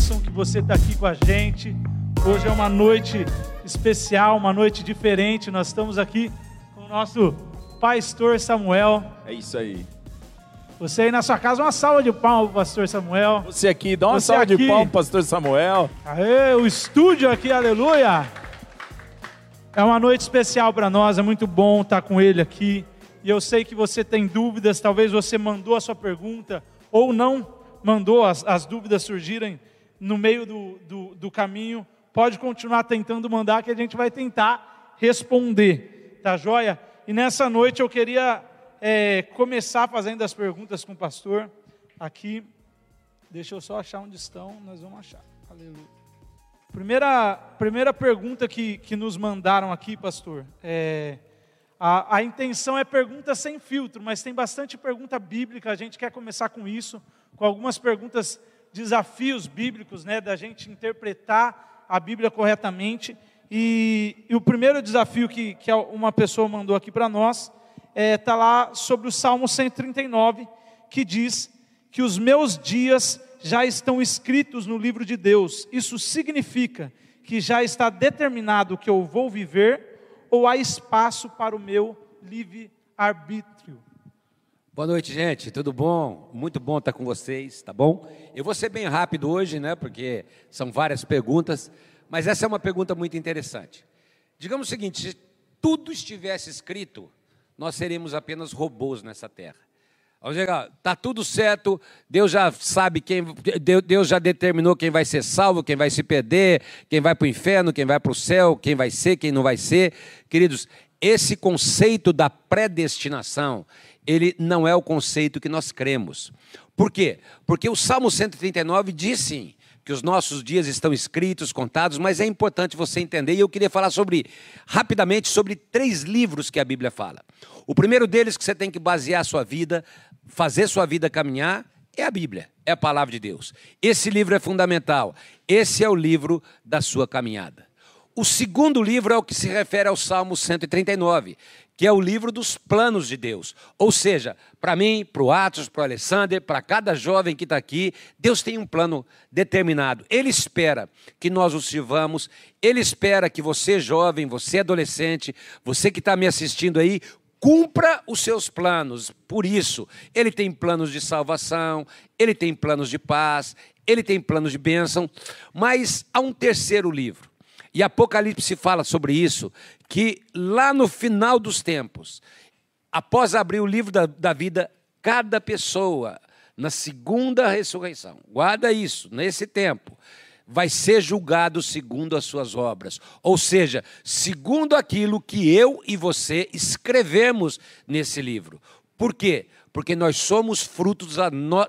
bênção que você está aqui com a gente. Hoje é uma noite especial, uma noite diferente. Nós estamos aqui com o nosso pastor Samuel. É isso aí. Você aí na sua casa, uma salva de palmas, pastor Samuel. Você aqui, dá uma Você salva aqui. de palmas, pastor Samuel. Aê, o estúdio aqui, aleluia! É uma noite especial para nós, é muito bom estar com ele aqui. E eu sei que você tem dúvidas, talvez você mandou a sua pergunta ou não mandou, as, as dúvidas surgirem no meio do, do, do caminho. Pode continuar tentando mandar que a gente vai tentar responder, tá joia? E nessa noite eu queria é, começar fazendo as perguntas com o pastor aqui. Deixa eu só achar onde estão, nós vamos achar. Aleluia. Primeira, primeira pergunta que, que nos mandaram aqui, pastor. É, a, a intenção é pergunta sem filtro, mas tem bastante pergunta bíblica. A gente quer começar com isso, com algumas perguntas, desafios bíblicos, né, da gente interpretar a Bíblia corretamente. E, e o primeiro desafio que, que uma pessoa mandou aqui para nós está é, tá lá sobre o Salmo 139, que diz que os meus dias já estão escritos no livro de Deus. Isso significa que já está determinado que eu vou viver ou há espaço para o meu livre arbítrio. Boa noite, gente. Tudo bom? Muito bom estar com vocês, tá bom? Eu vou ser bem rápido hoje, né? Porque são várias perguntas, mas essa é uma pergunta muito interessante. Digamos o seguinte: se tudo estivesse escrito, nós seríamos apenas robôs nessa terra. Vamos chegar, tá tudo certo, Deus já sabe quem, Deus já determinou quem vai ser salvo, quem vai se perder, quem vai para o inferno, quem vai para o céu, quem vai ser, quem não vai ser. Queridos, esse conceito da predestinação, ele não é o conceito que nós cremos. Por quê? Porque o Salmo 139 diz sim, que os nossos dias estão escritos, contados, mas é importante você entender, e eu queria falar sobre, rapidamente, sobre três livros que a Bíblia fala. O primeiro deles que você tem que basear a sua vida, fazer sua vida caminhar, é a Bíblia, é a palavra de Deus. Esse livro é fundamental. Esse é o livro da sua caminhada. O segundo livro é o que se refere ao Salmo 139, que é o livro dos planos de Deus. Ou seja, para mim, para o Atos, para o Alessander, para cada jovem que está aqui, Deus tem um plano determinado. Ele espera que nós o sirvamos, Ele espera que você, jovem, você, adolescente, você que está me assistindo aí, cumpra os seus planos. Por isso, Ele tem planos de salvação, Ele tem planos de paz, Ele tem planos de bênção, mas há um terceiro livro. E Apocalipse fala sobre isso, que lá no final dos tempos, após abrir o livro da, da vida, cada pessoa, na segunda ressurreição, guarda isso, nesse tempo, vai ser julgado segundo as suas obras. Ou seja, segundo aquilo que eu e você escrevemos nesse livro. Por quê? Porque nós somos frutos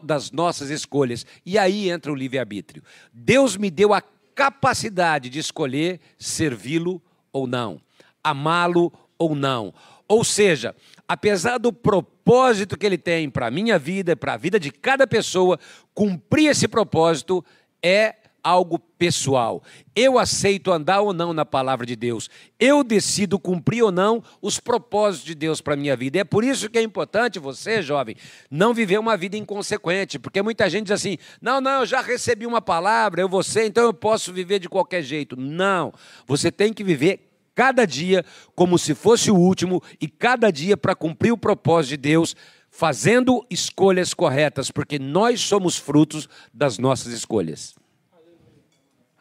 das nossas escolhas. E aí entra o livre-arbítrio. Deus me deu a capacidade de escolher servi-lo ou não, amá-lo ou não. Ou seja, apesar do propósito que ele tem para a minha vida, para a vida de cada pessoa, cumprir esse propósito é algo pessoal. Eu aceito andar ou não na palavra de Deus. Eu decido cumprir ou não os propósitos de Deus para a minha vida. É por isso que é importante você, jovem, não viver uma vida inconsequente, porque muita gente diz assim: não, não, eu já recebi uma palavra, eu vou ser, então eu posso viver de qualquer jeito. Não. Você tem que viver cada dia como se fosse o último e cada dia para cumprir o propósito de Deus fazendo escolhas corretas, porque nós somos frutos das nossas escolhas.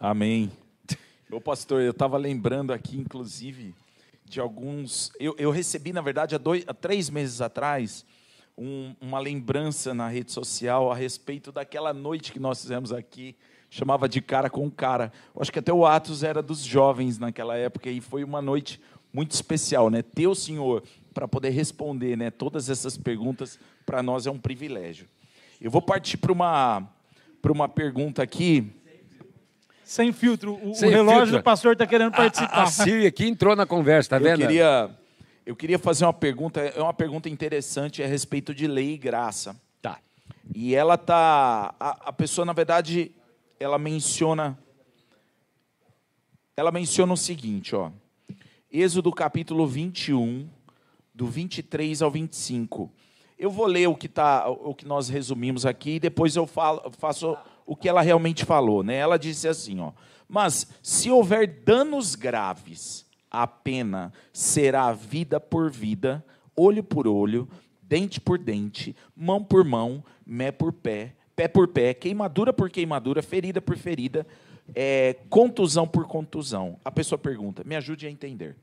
Amém. Ô pastor, eu estava lembrando aqui, inclusive, de alguns. Eu, eu recebi, na verdade, há, dois, há três meses atrás, um, uma lembrança na rede social a respeito daquela noite que nós fizemos aqui, chamava de cara com cara. Eu acho que até o Atos era dos jovens naquela época e foi uma noite muito especial, né? Ter o Senhor para poder responder, né? Todas essas perguntas para nós é um privilégio. Eu vou partir para uma para uma pergunta aqui sem filtro. O, Sem o relógio filtro. do pastor está querendo participar. A, a, a Siri aqui entrou na conversa, tá eu vendo? Queria, eu queria fazer uma pergunta, é uma pergunta interessante a respeito de lei e graça. Tá. E ela tá. A, a pessoa, na verdade, ela menciona. Ela menciona o seguinte, ó. Êxodo capítulo 21, do 23 ao 25. Eu vou ler o que, tá, o que nós resumimos aqui e depois eu falo, faço o que ela realmente falou. Né? Ela disse assim: ó, Mas se houver danos graves, a pena será vida por vida, olho por olho, dente por dente, mão por mão, mé por pé, pé por pé, queimadura por queimadura, ferida por ferida, é, contusão por contusão. A pessoa pergunta: me ajude a entender.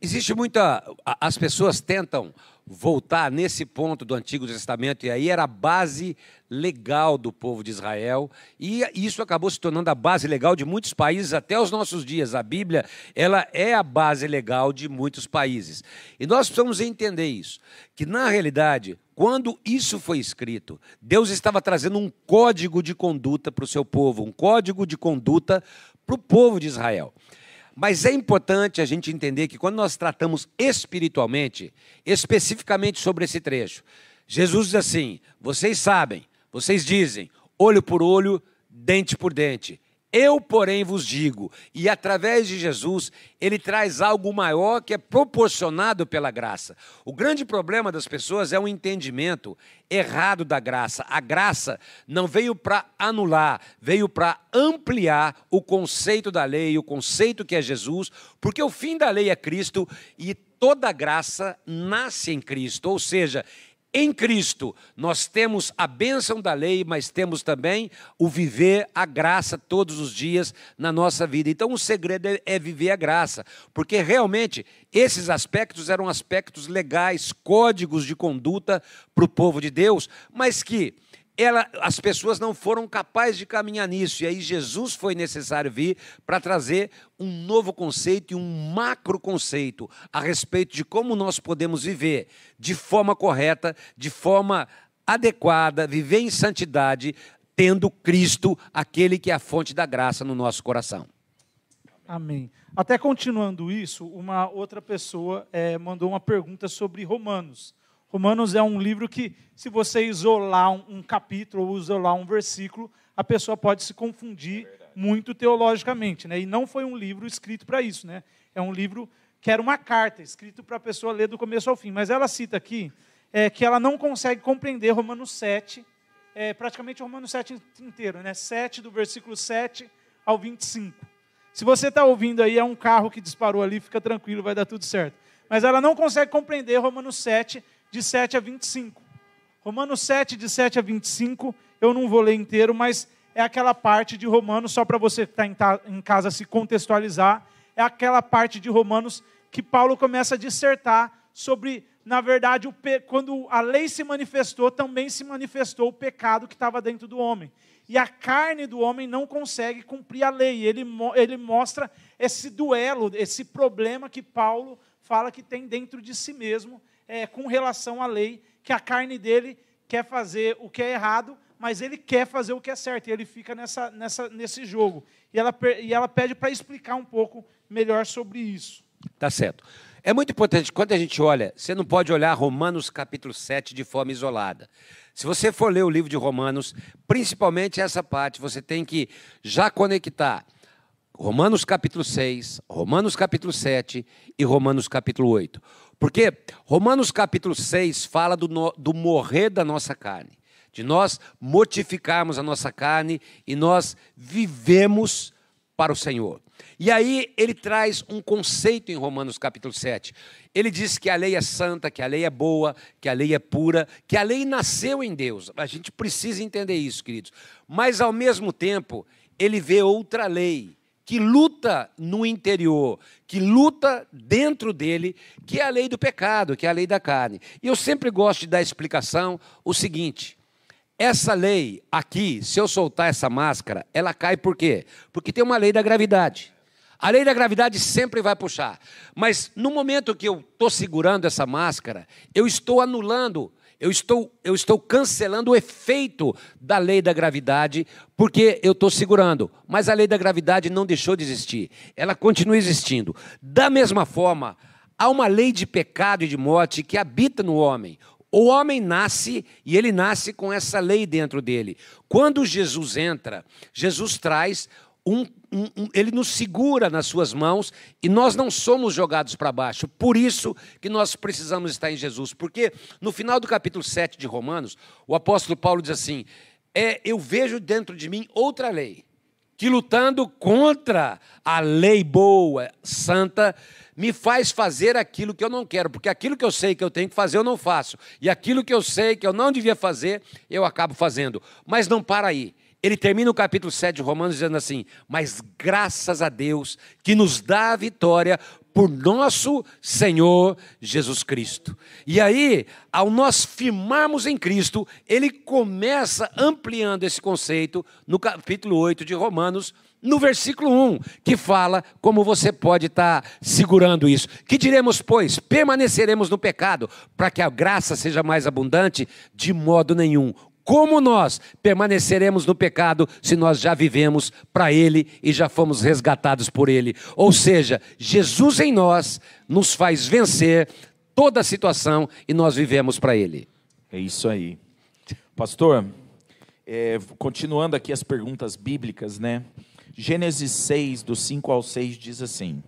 Existe muita. As pessoas tentam voltar nesse ponto do Antigo Testamento, e aí era a base legal do povo de Israel, e isso acabou se tornando a base legal de muitos países até os nossos dias. A Bíblia, ela é a base legal de muitos países. E nós precisamos entender isso, que na realidade, quando isso foi escrito, Deus estava trazendo um código de conduta para o seu povo, um código de conduta para o povo de Israel. Mas é importante a gente entender que quando nós tratamos espiritualmente, especificamente sobre esse trecho, Jesus diz assim: vocês sabem, vocês dizem, olho por olho, dente por dente. Eu, porém, vos digo, e através de Jesus, ele traz algo maior que é proporcionado pela graça. O grande problema das pessoas é um entendimento errado da graça. A graça não veio para anular, veio para ampliar o conceito da lei, o conceito que é Jesus, porque o fim da lei é Cristo e toda graça nasce em Cristo, ou seja, em Cristo, nós temos a bênção da lei, mas temos também o viver a graça todos os dias na nossa vida. Então, o segredo é, é viver a graça, porque realmente esses aspectos eram aspectos legais, códigos de conduta para o povo de Deus, mas que ela, as pessoas não foram capazes de caminhar nisso. E aí Jesus foi necessário vir para trazer um novo conceito e um macro conceito a respeito de como nós podemos viver de forma correta, de forma adequada, viver em santidade, tendo Cristo, aquele que é a fonte da graça no nosso coração. Amém. Até continuando isso, uma outra pessoa é, mandou uma pergunta sobre Romanos. Romanos é um livro que, se você isolar um, um capítulo ou isolar um versículo, a pessoa pode se confundir é muito teologicamente. Né? E não foi um livro escrito para isso. Né? É um livro que era uma carta, escrito para a pessoa ler do começo ao fim. Mas ela cita aqui é, que ela não consegue compreender Romanos 7, é, praticamente Romanos 7 inteiro, né? 7 do versículo 7 ao 25. Se você está ouvindo aí, é um carro que disparou ali, fica tranquilo, vai dar tudo certo. Mas ela não consegue compreender Romanos 7, de 7 a 25. Romanos 7, de 7 a 25, eu não vou ler inteiro, mas é aquela parte de Romanos, só para você que está em casa se contextualizar, é aquela parte de Romanos que Paulo começa a dissertar sobre, na verdade, quando a lei se manifestou, também se manifestou o pecado que estava dentro do homem. E a carne do homem não consegue cumprir a lei. Ele, ele mostra esse duelo, esse problema que Paulo fala que tem dentro de si mesmo é, com relação à lei, que a carne dele quer fazer o que é errado, mas ele quer fazer o que é certo, e ele fica nessa, nessa, nesse jogo. E ela, e ela pede para explicar um pouco melhor sobre isso. Tá certo. É muito importante, quando a gente olha, você não pode olhar Romanos capítulo 7 de forma isolada. Se você for ler o livro de Romanos, principalmente essa parte, você tem que já conectar Romanos capítulo 6, Romanos capítulo 7 e Romanos capítulo 8. Porque Romanos capítulo 6 fala do, do morrer da nossa carne, de nós mortificarmos a nossa carne e nós vivemos para o Senhor. E aí ele traz um conceito em Romanos capítulo 7. Ele diz que a lei é santa, que a lei é boa, que a lei é pura, que a lei nasceu em Deus. A gente precisa entender isso, queridos. Mas ao mesmo tempo, ele vê outra lei que luta no interior, que luta dentro dele, que é a lei do pecado, que é a lei da carne. E eu sempre gosto de dar explicação o seguinte: essa lei aqui, se eu soltar essa máscara, ela cai por quê? Porque tem uma lei da gravidade. A lei da gravidade sempre vai puxar. Mas no momento que eu estou segurando essa máscara, eu estou anulando eu estou, eu estou cancelando o efeito da lei da gravidade, porque eu estou segurando. Mas a lei da gravidade não deixou de existir. Ela continua existindo. Da mesma forma, há uma lei de pecado e de morte que habita no homem. O homem nasce e ele nasce com essa lei dentro dele. Quando Jesus entra, Jesus traz um, um, ele nos segura nas suas mãos e nós não somos jogados para baixo. Por isso que nós precisamos estar em Jesus. Porque no final do capítulo 7 de Romanos, o apóstolo Paulo diz assim: é eu vejo dentro de mim outra lei, que lutando contra a lei boa, santa, me faz fazer aquilo que eu não quero, porque aquilo que eu sei que eu tenho que fazer, eu não faço. E aquilo que eu sei que eu não devia fazer, eu acabo fazendo. Mas não para aí. Ele termina o capítulo 7 de Romanos dizendo assim: Mas graças a Deus que nos dá a vitória por nosso Senhor Jesus Cristo. E aí, ao nós firmarmos em Cristo, ele começa ampliando esse conceito no capítulo 8 de Romanos, no versículo 1, que fala como você pode estar segurando isso. Que diremos, pois? Permaneceremos no pecado para que a graça seja mais abundante? De modo nenhum. Como nós permaneceremos no pecado se nós já vivemos para Ele e já fomos resgatados por Ele? Ou seja, Jesus em nós nos faz vencer toda a situação e nós vivemos para Ele. É isso aí. Pastor, é, continuando aqui as perguntas bíblicas, né? Gênesis 6, do 5 ao 6, diz assim: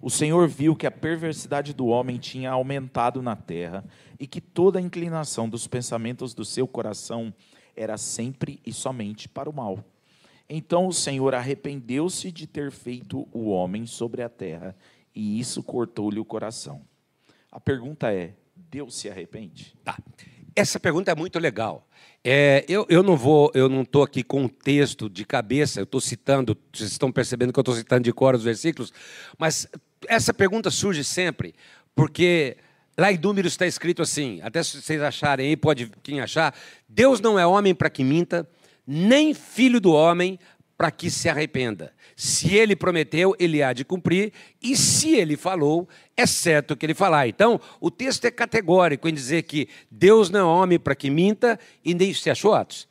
O Senhor viu que a perversidade do homem tinha aumentado na terra e que toda a inclinação dos pensamentos do seu coração era sempre e somente para o mal. Então o Senhor arrependeu-se de ter feito o homem sobre a terra, e isso cortou-lhe o coração. A pergunta é: Deus se arrepende? Tá. Essa pergunta é muito legal. É, eu, eu não vou, eu não estou aqui com um texto de cabeça, eu estou citando, vocês estão percebendo que eu estou citando de cor os versículos, mas essa pergunta surge sempre, porque Lá em Números está escrito assim, até se vocês acharem aí, pode quem achar, Deus não é homem para que minta, nem filho do homem para que se arrependa. Se ele prometeu, ele há de cumprir, e se ele falou, é certo que ele falar. Então, o texto é categórico em dizer que Deus não é homem para que minta, e nem se achou Atos.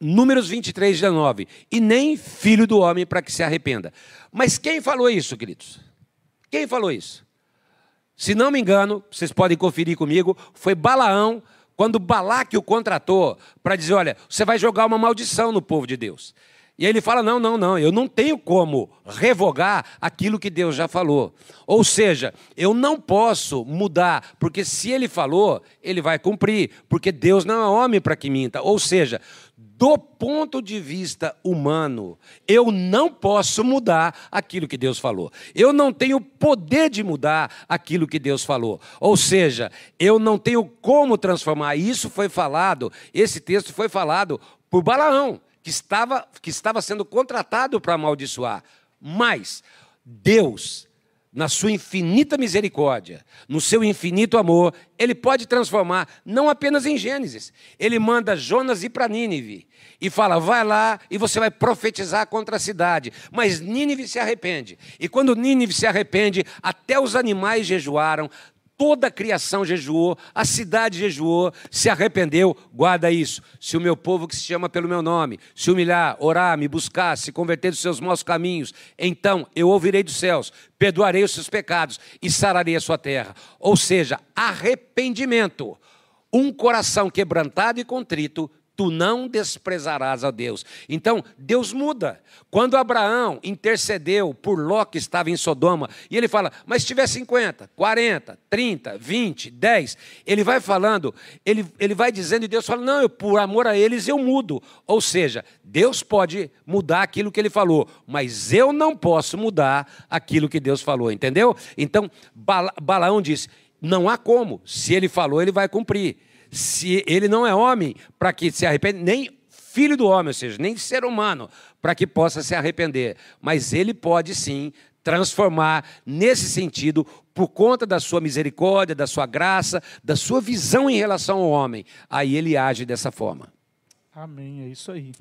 Números 23, 19. E nem filho do homem para que se arrependa. Mas quem falou isso, queridos? Quem falou isso? Se não me engano, vocês podem conferir comigo, foi Balaão, quando Balaque o contratou para dizer: olha, você vai jogar uma maldição no povo de Deus. E ele fala: não, não, não, eu não tenho como revogar aquilo que Deus já falou. Ou seja, eu não posso mudar, porque se ele falou, ele vai cumprir, porque Deus não é homem para que minta. Ou seja, do ponto de vista humano, eu não posso mudar aquilo que Deus falou. Eu não tenho poder de mudar aquilo que Deus falou. Ou seja, eu não tenho como transformar. Isso foi falado, esse texto foi falado por Balaão, que estava, que estava sendo contratado para amaldiçoar. Mas Deus na sua infinita misericórdia, no seu infinito amor, ele pode transformar, não apenas em Gênesis. Ele manda Jonas ir para Nínive e fala: vai lá e você vai profetizar contra a cidade. Mas Nínive se arrepende. E quando Nínive se arrepende, até os animais jejuaram, toda a criação jejuou, a cidade jejuou, se arrependeu, guarda isso. Se o meu povo que se chama pelo meu nome se humilhar, orar, me buscar, se converter dos seus maus caminhos, então eu ouvirei dos céus, perdoarei os seus pecados e sararei a sua terra. Ou seja, arrependimento. Um coração quebrantado e contrito tu não desprezarás a Deus. Então, Deus muda. Quando Abraão intercedeu por Ló que estava em Sodoma, e ele fala, mas se tiver 50, 40, 30, 20, 10, ele vai falando, ele, ele vai dizendo, e Deus fala, não, eu, por amor a eles eu mudo. Ou seja, Deus pode mudar aquilo que ele falou, mas eu não posso mudar aquilo que Deus falou, entendeu? Então, Balaão disse, não há como, se ele falou, ele vai cumprir se ele não é homem para que se arrependa, nem filho do homem, ou seja, nem ser humano, para que possa se arrepender. Mas ele pode sim transformar nesse sentido, por conta da sua misericórdia, da sua graça, da sua visão em relação ao homem. Aí ele age dessa forma. Amém, é isso aí.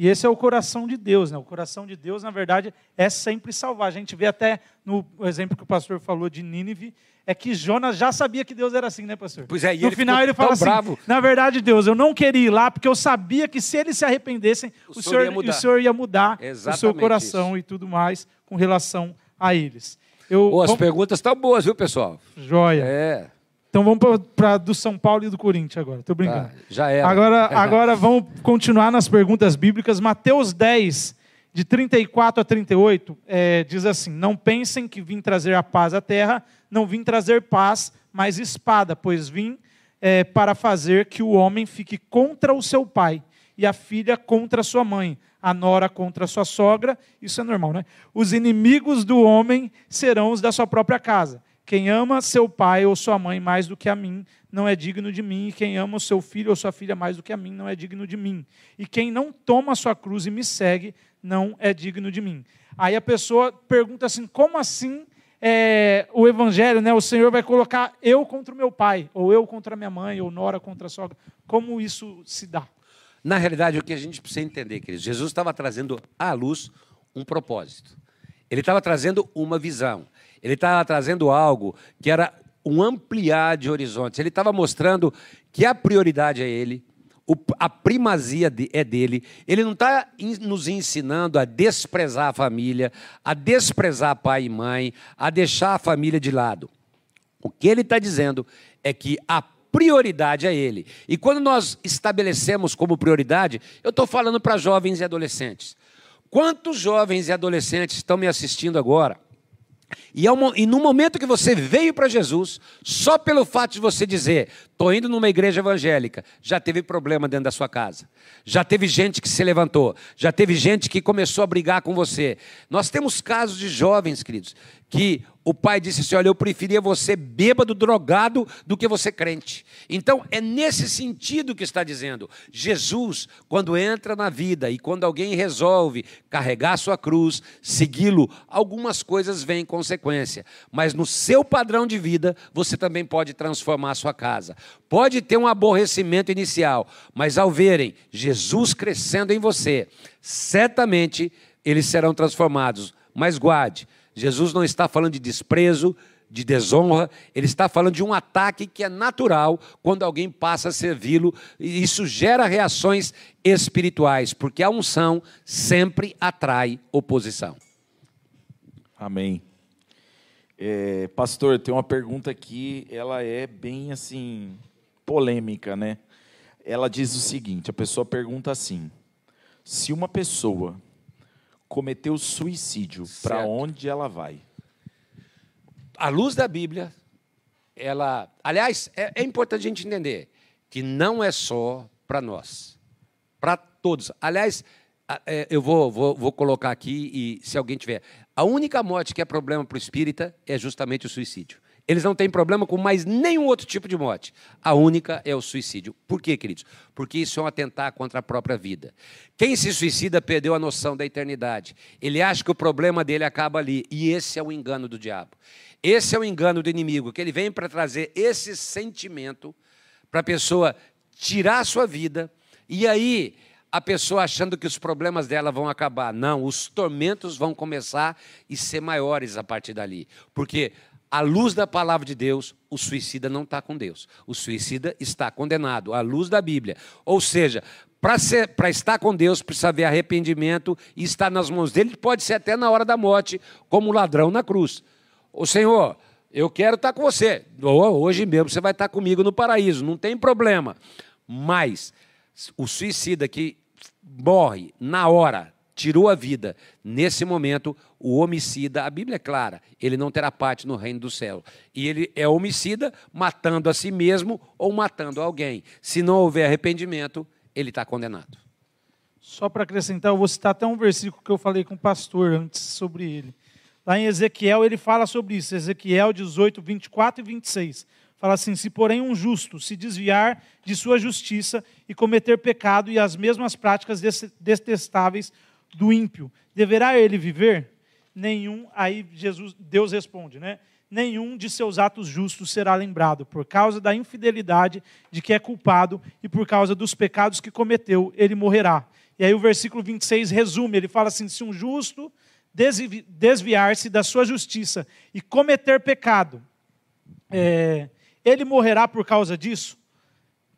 E esse é o coração de Deus, né? O coração de Deus, na verdade, é sempre salvar. A gente vê até no exemplo que o pastor falou de Nínive, é que Jonas já sabia que Deus era assim, né, pastor? Pois é, e no ele final ele fala assim: bravo. na verdade, Deus, eu não queria ir lá porque eu sabia que se eles se arrependessem, o, o, senhor, senhor o senhor, ia mudar Exatamente o seu coração isso. e tudo mais com relação a eles. Eu, as vamos... perguntas estão boas, viu, pessoal? Joia. É. Então vamos para do São Paulo e do Corinthians agora. Estou brincando. Tá, já era. Agora, agora vamos continuar nas perguntas bíblicas. Mateus 10, de 34 a 38, é, diz assim: Não pensem que vim trazer a paz à terra, não vim trazer paz, mas espada, pois vim é, para fazer que o homem fique contra o seu pai e a filha contra a sua mãe, a nora contra a sua sogra, isso é normal, né? Os inimigos do homem serão os da sua própria casa. Quem ama seu pai ou sua mãe mais do que a mim, não é digno de mim, e quem ama o seu filho ou sua filha mais do que a mim, não é digno de mim. E quem não toma a sua cruz e me segue, não é digno de mim. Aí a pessoa pergunta assim: como assim é, o evangelho, né, o Senhor vai colocar eu contra o meu pai, ou eu contra a minha mãe, ou nora contra a sogra? Como isso se dá? Na realidade, o que a gente precisa entender, queridos, Jesus estava trazendo à luz um propósito. Ele estava trazendo uma visão. Ele estava trazendo algo que era um ampliar de horizontes. Ele estava mostrando que a prioridade é ele, a primazia é dele. Ele não está nos ensinando a desprezar a família, a desprezar pai e mãe, a deixar a família de lado. O que ele está dizendo é que a prioridade é ele. E quando nós estabelecemos como prioridade, eu estou falando para jovens e adolescentes. Quantos jovens e adolescentes estão me assistindo agora? E, é e no momento que você veio para Jesus, só pelo fato de você dizer, estou indo numa igreja evangélica, já teve problema dentro da sua casa. Já teve gente que se levantou, já teve gente que começou a brigar com você. Nós temos casos de jovens, queridos, que o pai disse assim: Olha, eu preferia você bêbado, drogado, do que você crente. Então, é nesse sentido que está dizendo. Jesus, quando entra na vida e quando alguém resolve carregar sua cruz, segui-lo, algumas coisas vêm em consequência. Mas no seu padrão de vida, você também pode transformar a sua casa. Pode ter um aborrecimento inicial, mas ao verem Jesus crescendo em você, certamente eles serão transformados. Mas guarde Jesus não está falando de desprezo, de desonra, ele está falando de um ataque que é natural quando alguém passa a servi-lo, e isso gera reações espirituais, porque a unção sempre atrai oposição. Amém. É, pastor, tem uma pergunta aqui, ela é bem assim, polêmica, né? Ela diz o seguinte: a pessoa pergunta assim: se uma pessoa cometeu suicídio, para onde ela vai? À luz da Bíblia, ela. Aliás, é, é importante a gente entender que não é só para nós, para todos. Aliás, é, eu vou, vou, vou colocar aqui, e se alguém tiver. A única morte que é problema para o espírita é justamente o suicídio. Eles não têm problema com mais nenhum outro tipo de morte. A única é o suicídio. Por quê, queridos? Porque isso é um atentar contra a própria vida. Quem se suicida perdeu a noção da eternidade. Ele acha que o problema dele acaba ali. E esse é o engano do diabo. Esse é o engano do inimigo, que ele vem para trazer esse sentimento para a pessoa tirar a sua vida. E aí a pessoa achando que os problemas dela vão acabar. Não, os tormentos vão começar e ser maiores a partir dali. Porque à luz da palavra de Deus, o suicida não está com Deus. O suicida está condenado, à luz da Bíblia. Ou seja, para estar com Deus, precisa haver arrependimento e estar nas mãos dele, pode ser até na hora da morte, como ladrão na cruz. O Senhor, eu quero estar com você. Hoje mesmo você vai estar comigo no paraíso, não tem problema. Mas o suicida que morre na hora, tirou a vida. Nesse momento, o homicida, a Bíblia é clara, ele não terá parte no reino do céu. E ele é homicida matando a si mesmo ou matando alguém. Se não houver arrependimento, ele está condenado. Só para acrescentar, eu vou citar até um versículo que eu falei com o pastor antes sobre ele. Lá em Ezequiel, ele fala sobre isso, Ezequiel 18, 24 e 26. Fala assim: Se, porém, um justo se desviar de sua justiça e cometer pecado e as mesmas práticas detestáveis do ímpio. Deverá ele viver? Nenhum, aí Jesus, Deus responde, né? Nenhum de seus atos justos será lembrado, por causa da infidelidade de que é culpado e por causa dos pecados que cometeu, ele morrerá. E aí o versículo 26 resume, ele fala assim: se um justo desviar-se da sua justiça e cometer pecado, é, ele morrerá por causa disso?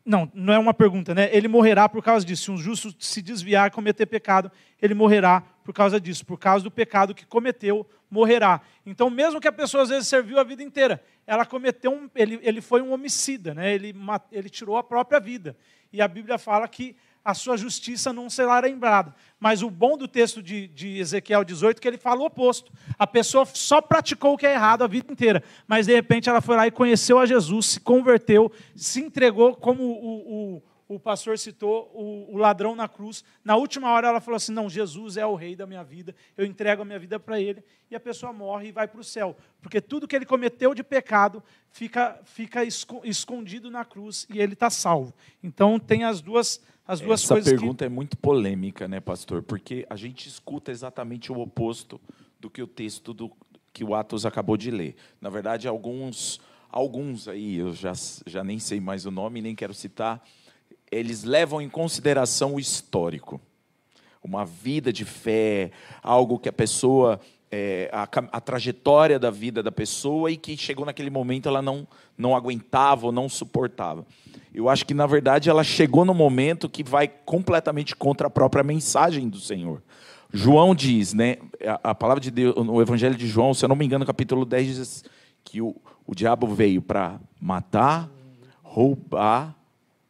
Não, não é uma pergunta, né? Ele morrerá por causa disso. Se um justo se desviar e cometer pecado, ele morrerá por causa disso. Por causa do pecado que cometeu, morrerá. Então, mesmo que a pessoa às vezes serviu a vida inteira, ela cometeu um, ele, ele foi um homicida, né? Ele, ele tirou a própria vida. E a Bíblia fala que a sua justiça não será lembrada. Mas o bom do texto de, de Ezequiel 18 é que ele fala o oposto. A pessoa só praticou o que é errado a vida inteira, mas de repente ela foi lá e conheceu a Jesus, se converteu, se entregou como o, o o pastor citou o, o, ladrão na cruz. Na última hora ela falou assim: Não, Jesus é o rei da minha vida, eu entrego a minha vida para ele. E a pessoa morre e vai para o céu. Porque tudo que ele cometeu de pecado fica, fica escondido na cruz e ele está salvo. Então tem as duas, as duas Essa coisas. Essa pergunta que... é muito polêmica, né, pastor? Porque a gente escuta exatamente o oposto do que o texto do, que o Atos acabou de ler. Na verdade, alguns, alguns aí, eu já, já nem sei mais o nome, nem quero citar eles levam em consideração o histórico. Uma vida de fé, algo que a pessoa, é, a, a, trajetória da vida da pessoa e que chegou naquele momento ela não, não aguentava ou não suportava. Eu acho que, na verdade, ela chegou no momento que vai completamente contra a própria mensagem do Senhor. João diz, né, a, a palavra de Deus, no Evangelho de João, se eu não me engano, capítulo 10, diz que o, o diabo veio para matar, roubar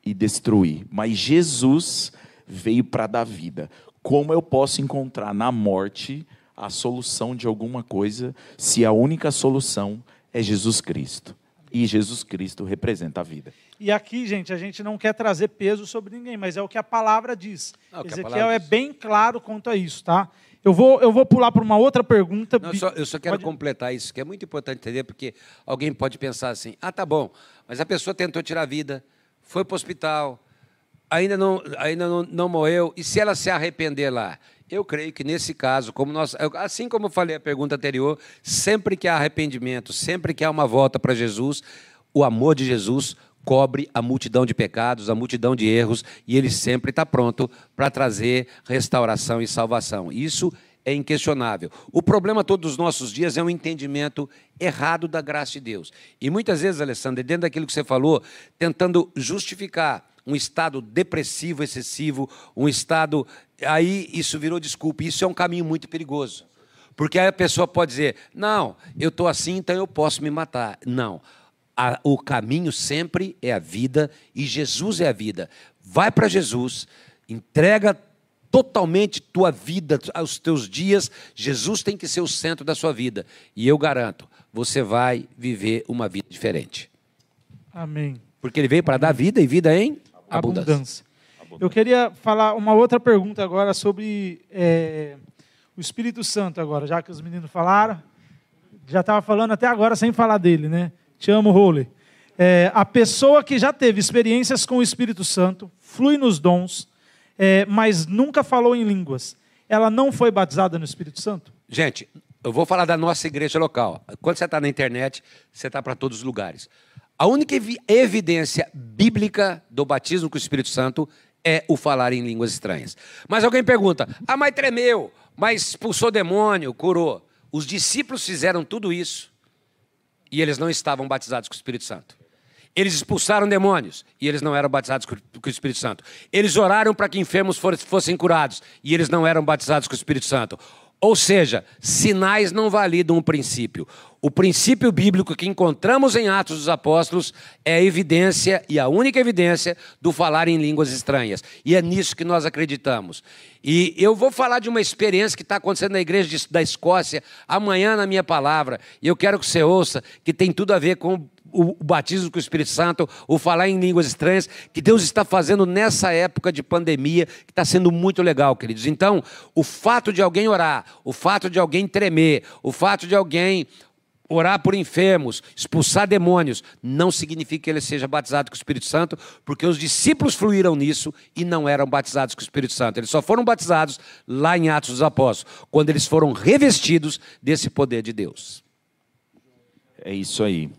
e destruir, mas Jesus veio para dar vida. Como eu posso encontrar na morte a solução de alguma coisa se a única solução é Jesus Cristo? E Jesus Cristo representa a vida. E aqui, gente, a gente não quer trazer peso sobre ninguém, mas é o que a palavra diz. Não, Ezequiel palavra é diz. bem claro quanto a isso, tá? Eu vou, eu vou pular para uma outra pergunta. Não, eu, só, eu só quero pode... completar isso, que é muito importante entender, porque alguém pode pensar assim: ah, tá bom, mas a pessoa tentou tirar a vida, foi para o hospital, ainda, não, ainda não, não morreu, e se ela se arrepender lá? Eu creio que nesse caso, como nós, assim como eu falei a pergunta anterior, sempre que há arrependimento, sempre que há uma volta para Jesus, o amor de Jesus cobre a multidão de pecados, a multidão de erros, e ele sempre está pronto para trazer restauração e salvação. Isso é inquestionável. O problema todos os nossos dias é um entendimento errado da graça de Deus. E muitas vezes, Alessandra, dentro daquilo que você falou, tentando justificar um estado depressivo excessivo, um estado. Aí isso virou desculpa. Isso é um caminho muito perigoso. Porque aí a pessoa pode dizer: não, eu estou assim, então eu posso me matar. Não. A, o caminho sempre é a vida e Jesus é a vida. Vai para Jesus, entrega totalmente tua vida, os teus dias, Jesus tem que ser o centro da sua vida. E eu garanto, você vai viver uma vida diferente. Amém. Porque ele veio para dar vida e vida em abundância. abundância. Eu queria falar uma outra pergunta agora sobre é, o Espírito Santo agora, já que os meninos falaram. Já estava falando até agora sem falar dele, né? Te amo, Role. É, a pessoa que já teve experiências com o Espírito Santo, flui nos dons, é, mas nunca falou em línguas, ela não foi batizada no Espírito Santo? Gente, eu vou falar da nossa igreja local. Quando você está na internet, você está para todos os lugares. A única evidência bíblica do batismo com o Espírito Santo é o falar em línguas estranhas. Mas alguém pergunta: ah, mas tremeu, mas expulsou demônio, curou. Os discípulos fizeram tudo isso e eles não estavam batizados com o Espírito Santo. Eles expulsaram demônios e eles não eram batizados com o Espírito Santo. Eles oraram para que enfermos fossem curados e eles não eram batizados com o Espírito Santo. Ou seja, sinais não validam o princípio. O princípio bíblico que encontramos em Atos dos Apóstolos é a evidência e a única evidência do falar em línguas estranhas. E é nisso que nós acreditamos. E eu vou falar de uma experiência que está acontecendo na igreja da Escócia amanhã na minha palavra. E eu quero que você ouça que tem tudo a ver com o batismo com o Espírito Santo, o falar em línguas estranhas, que Deus está fazendo nessa época de pandemia, que está sendo muito legal, queridos. Então, o fato de alguém orar, o fato de alguém tremer, o fato de alguém orar por enfermos, expulsar demônios, não significa que ele seja batizado com o Espírito Santo, porque os discípulos fluíram nisso e não eram batizados com o Espírito Santo. Eles só foram batizados lá em Atos dos Apóstolos, quando eles foram revestidos desse poder de Deus. É isso aí.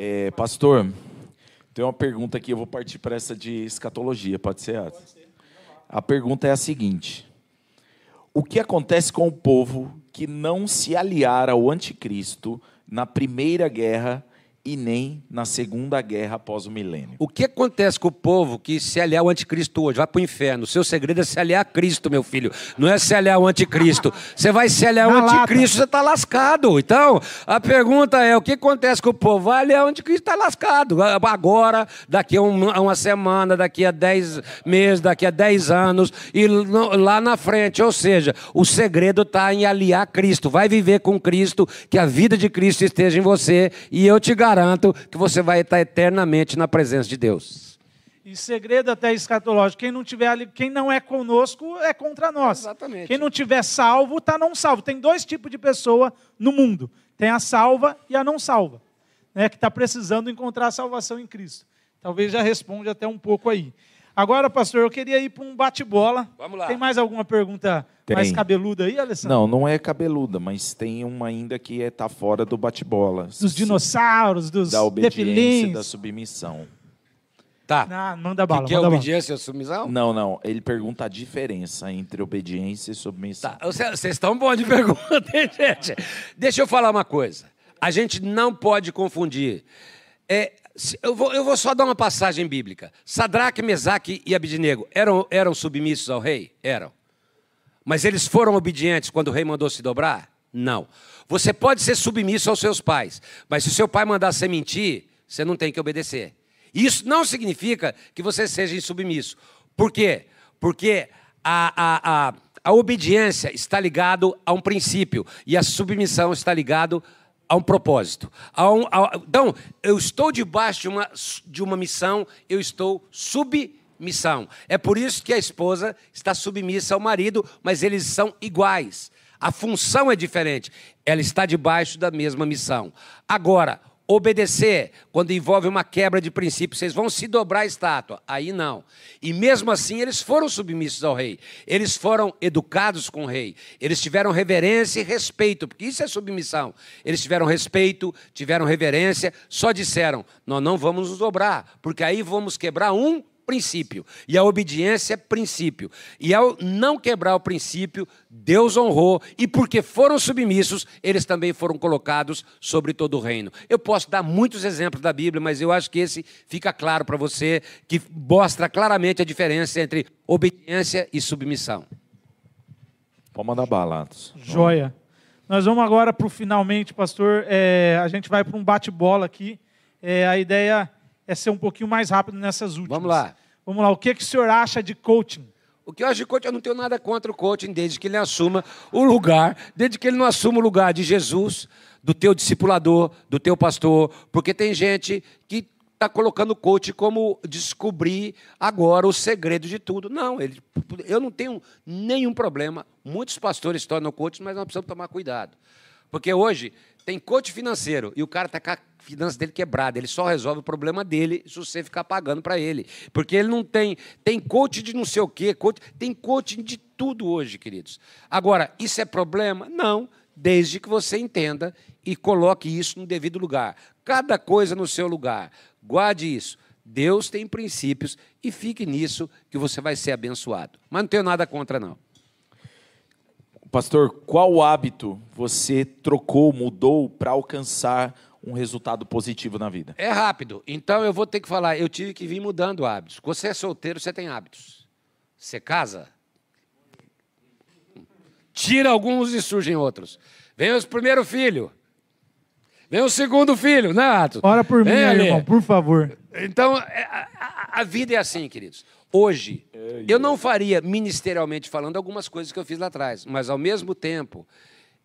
É, pastor, tem uma pergunta aqui, eu vou partir para essa de escatologia, pode ser? Pode ser. A pergunta é a seguinte: O que acontece com o povo que não se aliar ao anticristo na primeira guerra e nem na segunda guerra após o milênio. O que acontece com o povo que se aliar ao anticristo hoje? Vai para o inferno. O seu segredo é se aliar a Cristo, meu filho. Não é se aliar ao anticristo. Você vai se aliar ao Na lata. anticristo, você está lascado. Então, a pergunta é: o que acontece com o povo? Vai aliar ao anticristo, está lascado. Agora, daqui a um- uma semana, daqui a 10 meses, daqui a 10 anos, e lá na frente. Ou seja, o segredo está em aliar a Cristo. Vai viver com Cristo, que a vida de Cristo esteja em você, e eu te garanto que você vai estar eternamente na presença de Deus. E segredo até escatológico, quem não tiver ali, quem não é conosco é contra nós. Exatamente. Quem não tiver salvo está não salvo. Tem dois tipos de pessoa no mundo. Tem a salva e a não salva, né, que está precisando encontrar a salvação em Cristo. Talvez já responde até um pouco aí. Agora, pastor, eu queria ir para um bate-bola. Vamos lá. Tem mais alguma pergunta Tem. mais cabeluda aí, Alessandro? Não, não é cabeluda, mas tem uma ainda que está é, tá fora do bate-bola. Dos dinossauros, dos Da obediência e defilins. da submissão. Tá. Ah, manda O bala, que, que é obediência ou submissão? Não, não. Ele pergunta a diferença entre obediência e submissão. Tá, vocês estão bons de pergunta, hein, gente? Deixa eu falar uma coisa. A gente não pode confundir. É, eu, vou, eu vou só dar uma passagem bíblica. Sadraque, Mesaque e Abidnego eram, eram submissos ao rei? Eram. Mas eles foram obedientes quando o rei mandou se dobrar? Não. Você pode ser submisso aos seus pais, mas se o seu pai mandar você mentir, você não tem que obedecer. Isso não significa que você seja insubmisso. Por quê? Porque a, a, a, a obediência está ligado a um princípio e a submissão está ligado a um propósito. A um- a- então, eu estou debaixo de uma, de uma missão, eu estou submissão. É por isso que a esposa está submissa ao marido, mas eles são iguais. A função é diferente. Ela está debaixo da mesma missão. Agora, obedecer, quando envolve uma quebra de princípio, vocês vão se dobrar a estátua. Aí não. E mesmo assim, eles foram submissos ao rei. Eles foram educados com o rei. Eles tiveram reverência e respeito, porque isso é submissão. Eles tiveram respeito, tiveram reverência, só disseram: Nós não vamos nos dobrar, porque aí vamos quebrar um princípio. E a obediência é princípio. E ao não quebrar o princípio, Deus honrou, e porque foram submissos, eles também foram colocados sobre todo o reino. Eu posso dar muitos exemplos da Bíblia, mas eu acho que esse fica claro para você, que mostra claramente a diferença entre obediência e submissão. Pode mandar bala, Atos. Joia. Nós vamos agora para o finalmente, pastor. É, a gente vai para um bate-bola aqui. É, a ideia é ser um pouquinho mais rápido nessas últimas. Vamos lá. Vamos lá. O que, que o senhor acha de coaching? O que eu acho de coaching, eu não tenho nada contra o coaching, desde que ele assuma o lugar, desde que ele não assuma o lugar de Jesus, do teu discipulador, do teu pastor, porque tem gente que está colocando o coach como descobrir agora o segredo de tudo. Não, ele, eu não tenho nenhum problema. Muitos pastores se tornam coach, mas nós precisamos tomar cuidado. Porque hoje tem coach financeiro e o cara está com a finança dele quebrada. Ele só resolve o problema dele se você ficar pagando para ele. Porque ele não tem. Tem coach de não sei o quê, coach, tem coaching de tudo hoje, queridos. Agora, isso é problema? Não, desde que você entenda e coloque isso no devido lugar. Cada coisa no seu lugar. Guarde isso. Deus tem princípios e fique nisso que você vai ser abençoado. Mas não tenho nada contra, não. Pastor, qual hábito você trocou, mudou para alcançar um resultado positivo na vida? É rápido. Então eu vou ter que falar, eu tive que vir mudando hábitos. Você é solteiro, você tem hábitos. Você casa, tira alguns e surgem outros. Vem o primeiro filho. Vem o segundo filho, né, Atos? Ora por mim, Vem, aí, Alê. irmão, por favor. Então, é, a, a- a vida é assim, queridos. Hoje, eu não faria, ministerialmente falando, algumas coisas que eu fiz lá atrás, mas, ao mesmo tempo,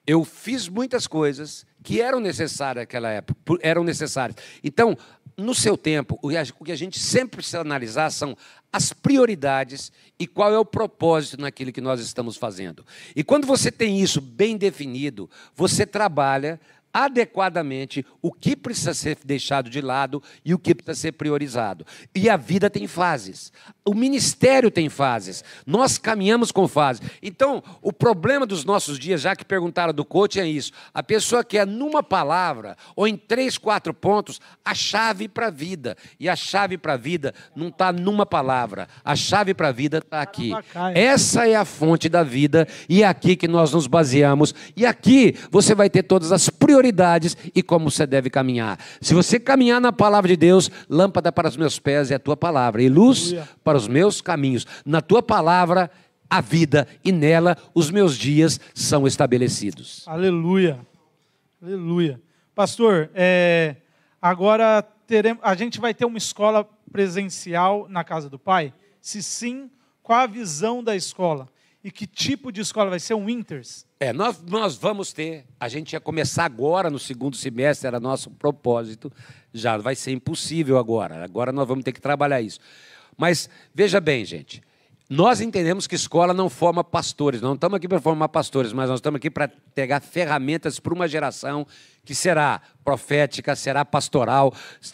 eu fiz muitas coisas que eram necessárias naquela época, eram necessárias. Então, no seu tempo, o que a- o que a gente sempre precisa analisar são as prioridades e qual é o propósito naquilo que nós estamos fazendo. E quando você tem isso bem definido, você trabalha adequadamente o que precisa ser deixado de lado e o que precisa ser priorizado. E a vida tem fases. O ministério tem fases. Nós caminhamos com fases. Então, o problema dos nossos dias, já que perguntaram do coach, é isso. A pessoa quer, numa palavra, ou em três, quatro pontos, a chave para a vida. E a chave para a vida não está numa palavra. A chave para a vida está aqui. Lacaia. Essa é a fonte da vida e é aqui que nós nos baseamos. E aqui você vai ter todas as prioridades e como você deve caminhar. Se você caminhar na palavra de Deus, lâmpada para os meus pés é a tua palavra e luz Aleluia. Para os meus caminhos. Na tua palavra a vida e nela os meus dias são estabelecidos. Aleluia. Aleluia. Pastor, é, agora teremos, a gente vai ter uma escola presencial na casa do Pai? Se sim, qual a visão da escola? E que tipo de escola vai ser? Um Winters? É, nós, nós vamos ter, a gente ia começar agora no segundo semestre, era nosso propósito, já vai ser impossível agora, agora nós vamos ter que trabalhar isso. Mas veja bem, gente, nós entendemos que escola não forma pastores, não estamos aqui para formar pastores, mas nós estamos aqui para pegar ferramentas para uma geração que será profética, será pastoral,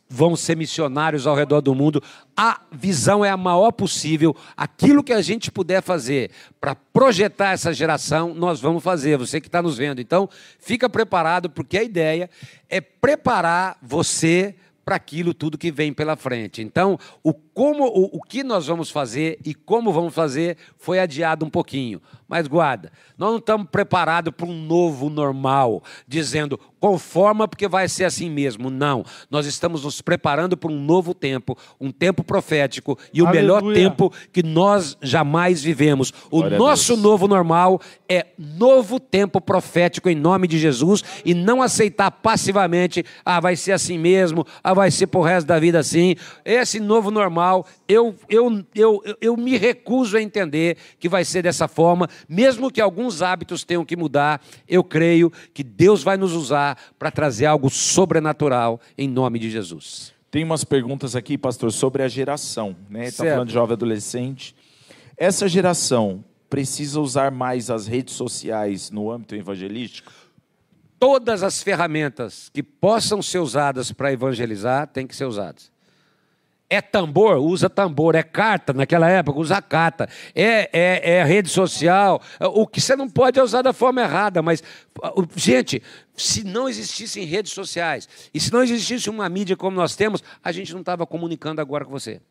vão ser missionários ao redor do mundo. A visão é a maior possível. Aquilo que a gente puder fazer para projetar essa geração, nós vamos fazer. Você que está nos vendo. Então, fica preparado, porque a ideia é preparar você para aquilo tudo que vem pela frente. Então, o como o, o que nós vamos fazer e como vamos fazer foi adiado um pouquinho. Mas guarda, nós não estamos preparados para um novo normal, dizendo conforma porque vai ser assim mesmo. Não, nós estamos nos preparando para um novo tempo, um tempo profético e Aleluia. o melhor tempo que nós jamais vivemos. O Glória nosso novo normal é novo tempo profético em nome de Jesus e não aceitar passivamente, ah, vai ser assim mesmo, ah, vai ser por resto da vida assim. Esse novo normal, eu, eu, eu, eu me recuso a entender que vai ser dessa forma, mesmo que alguns hábitos tenham que mudar, eu creio que Deus vai nos usar para trazer algo sobrenatural em nome de Jesus. Tem umas perguntas aqui, pastor, sobre a geração, né? Está falando de jovem adolescente. Essa geração precisa usar mais as redes sociais no âmbito evangelístico? Todas as ferramentas que possam ser usadas para evangelizar têm que ser usadas. É tambor, usa tambor. É carta, naquela época, usa carta. É, é, é rede social. O que você não pode é usar da forma errada, mas, gente, se não existissem redes sociais e se não existisse uma mídia como nós temos, a gente não estava comunicando agora com você.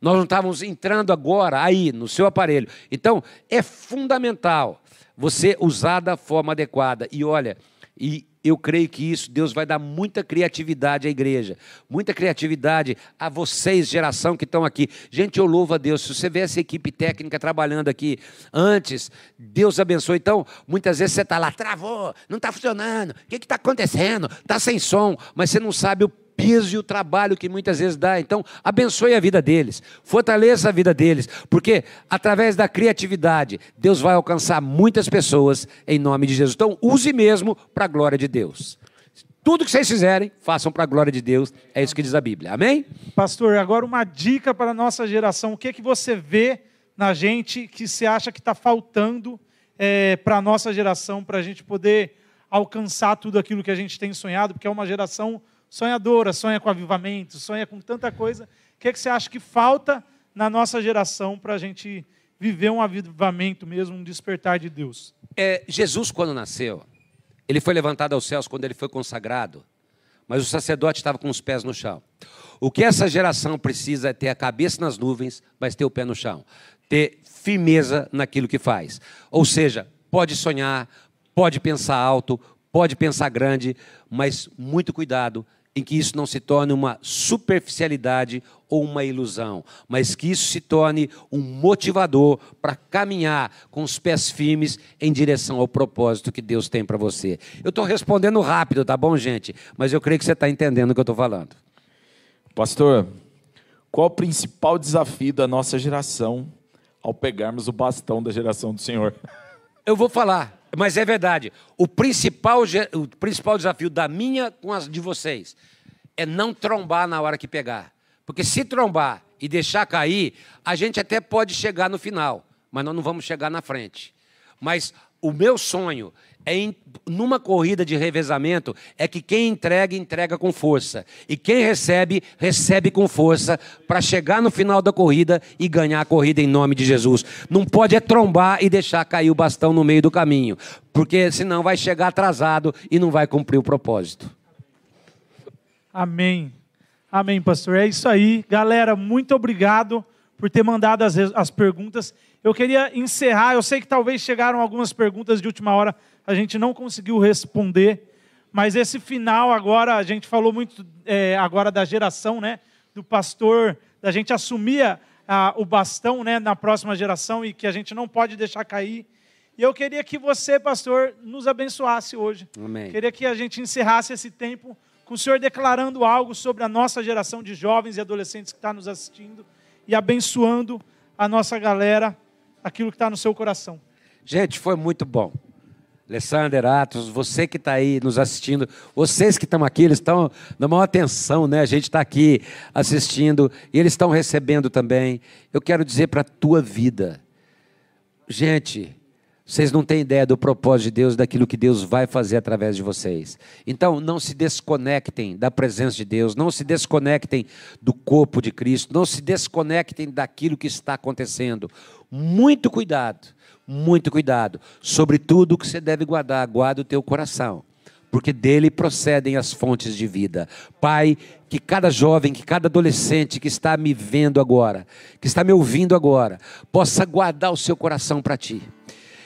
Nós não estávamos entrando agora aí no seu aparelho. Então, é fundamental você usar da forma adequada. E olha, e eu creio que isso, Deus vai dar muita criatividade à igreja, muita criatividade a vocês, geração que estão aqui. Gente, eu louvo a Deus. Se você vê essa equipe técnica trabalhando aqui antes, Deus abençoe. Então, muitas vezes você está lá, travou, não está funcionando, o que está acontecendo? Está sem som, mas você não sabe o peso e o trabalho que muitas vezes dá. Então, abençoe a vida deles, fortaleça a vida deles, porque através da criatividade, Deus vai alcançar muitas pessoas em nome de Jesus. Então, use mesmo para a glória de Deus. Tudo que vocês fizerem, façam para a glória de Deus. É isso que diz a Bíblia. Amém? Pastor, agora uma dica para a nossa geração. O que é que você vê na gente que você acha que está faltando é, para a nossa geração, para a gente poder alcançar tudo aquilo que a gente tem sonhado? Porque é uma geração sonhadora, sonha com avivamento, sonha com tanta coisa. O que, é que você acha que falta na nossa geração para a gente viver um avivamento mesmo, um despertar de Deus? É, Jesus, quando nasceu, ele foi levantado aos céus quando ele foi consagrado, mas o sacerdote estava com os pés no chão. O que essa geração precisa é ter a cabeça nas nuvens, mas ter o pé no chão, ter firmeza naquilo que faz. Ou seja, pode sonhar, pode pensar alto, pode pensar grande, mas muito cuidado em que isso não se torne uma superficialidade ou uma ilusão, mas que isso se torne um motivador para caminhar com os pés firmes em direção ao propósito que Deus tem para você. Eu estou respondendo rápido, tá bom, gente? Mas eu creio que você está entendendo o que eu estou falando. Pastor, qual o principal desafio da nossa geração ao pegarmos o bastão da geração do Senhor? Eu vou falar. Mas é verdade. O principal, o principal desafio da minha com as de vocês é não trombar na hora que pegar. Porque se trombar e deixar cair, a gente até pode chegar no final, mas nós não vamos chegar na frente. Mas o meu sonho é numa corrida de revezamento é que quem entrega entrega com força e quem recebe recebe com força para chegar no final da corrida e ganhar a corrida em nome de Jesus. Não pode é trombar e deixar cair o bastão no meio do caminho, porque senão vai chegar atrasado e não vai cumprir o propósito. Amém. Amém, pastor. É isso aí. Galera, muito obrigado por ter mandado as, as perguntas. Eu queria encerrar, eu sei que talvez chegaram algumas perguntas de última hora, a gente não conseguiu responder, Mas esse final agora, a gente falou muito é, agora da geração, né? Do pastor, da gente assumir a, o bastão né, na próxima geração e que a gente não pode deixar cair. E eu queria que você, pastor, nos abençoasse hoje. Amém. Queria que a gente encerrasse esse tempo com o senhor declarando algo sobre a nossa geração de jovens e adolescentes que está nos assistindo e abençoando a nossa galera, aquilo que está no seu coração. Gente, foi muito bom. Alessander, Atos, você que está aí nos assistindo, vocês que estão aqui, eles estão na maior atenção, né? A gente está aqui assistindo e eles estão recebendo também. Eu quero dizer para a tua vida, gente, vocês não têm ideia do propósito de Deus, daquilo que Deus vai fazer através de vocês. Então, não se desconectem da presença de Deus, não se desconectem do corpo de Cristo, não se desconectem daquilo que está acontecendo. Muito cuidado muito cuidado. Sobre tudo que você deve guardar, guarda o teu coração, porque dele procedem as fontes de vida. Pai, que cada jovem, que cada adolescente que está me vendo agora, que está me ouvindo agora, possa guardar o seu coração para ti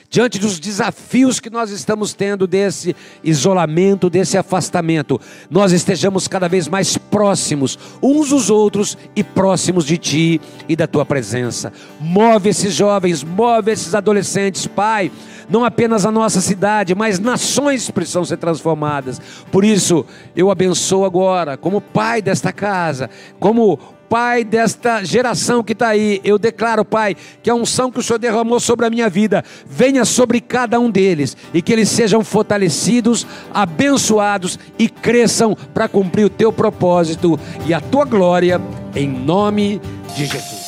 diante dos desafios que nós estamos tendo desse isolamento, desse afastamento, nós estejamos cada vez mais próximos uns dos outros e próximos de Ti e da Tua presença. Move esses jovens, move esses adolescentes, Pai. Não apenas a nossa cidade, mas nações precisam ser transformadas. Por isso, eu abençoo agora, como pai desta casa, como Pai, desta geração que está aí, eu declaro, Pai, que a unção que o Senhor derramou sobre a minha vida venha sobre cada um deles e que eles sejam fortalecidos, abençoados e cresçam para cumprir o teu propósito e a tua glória, em nome de Jesus.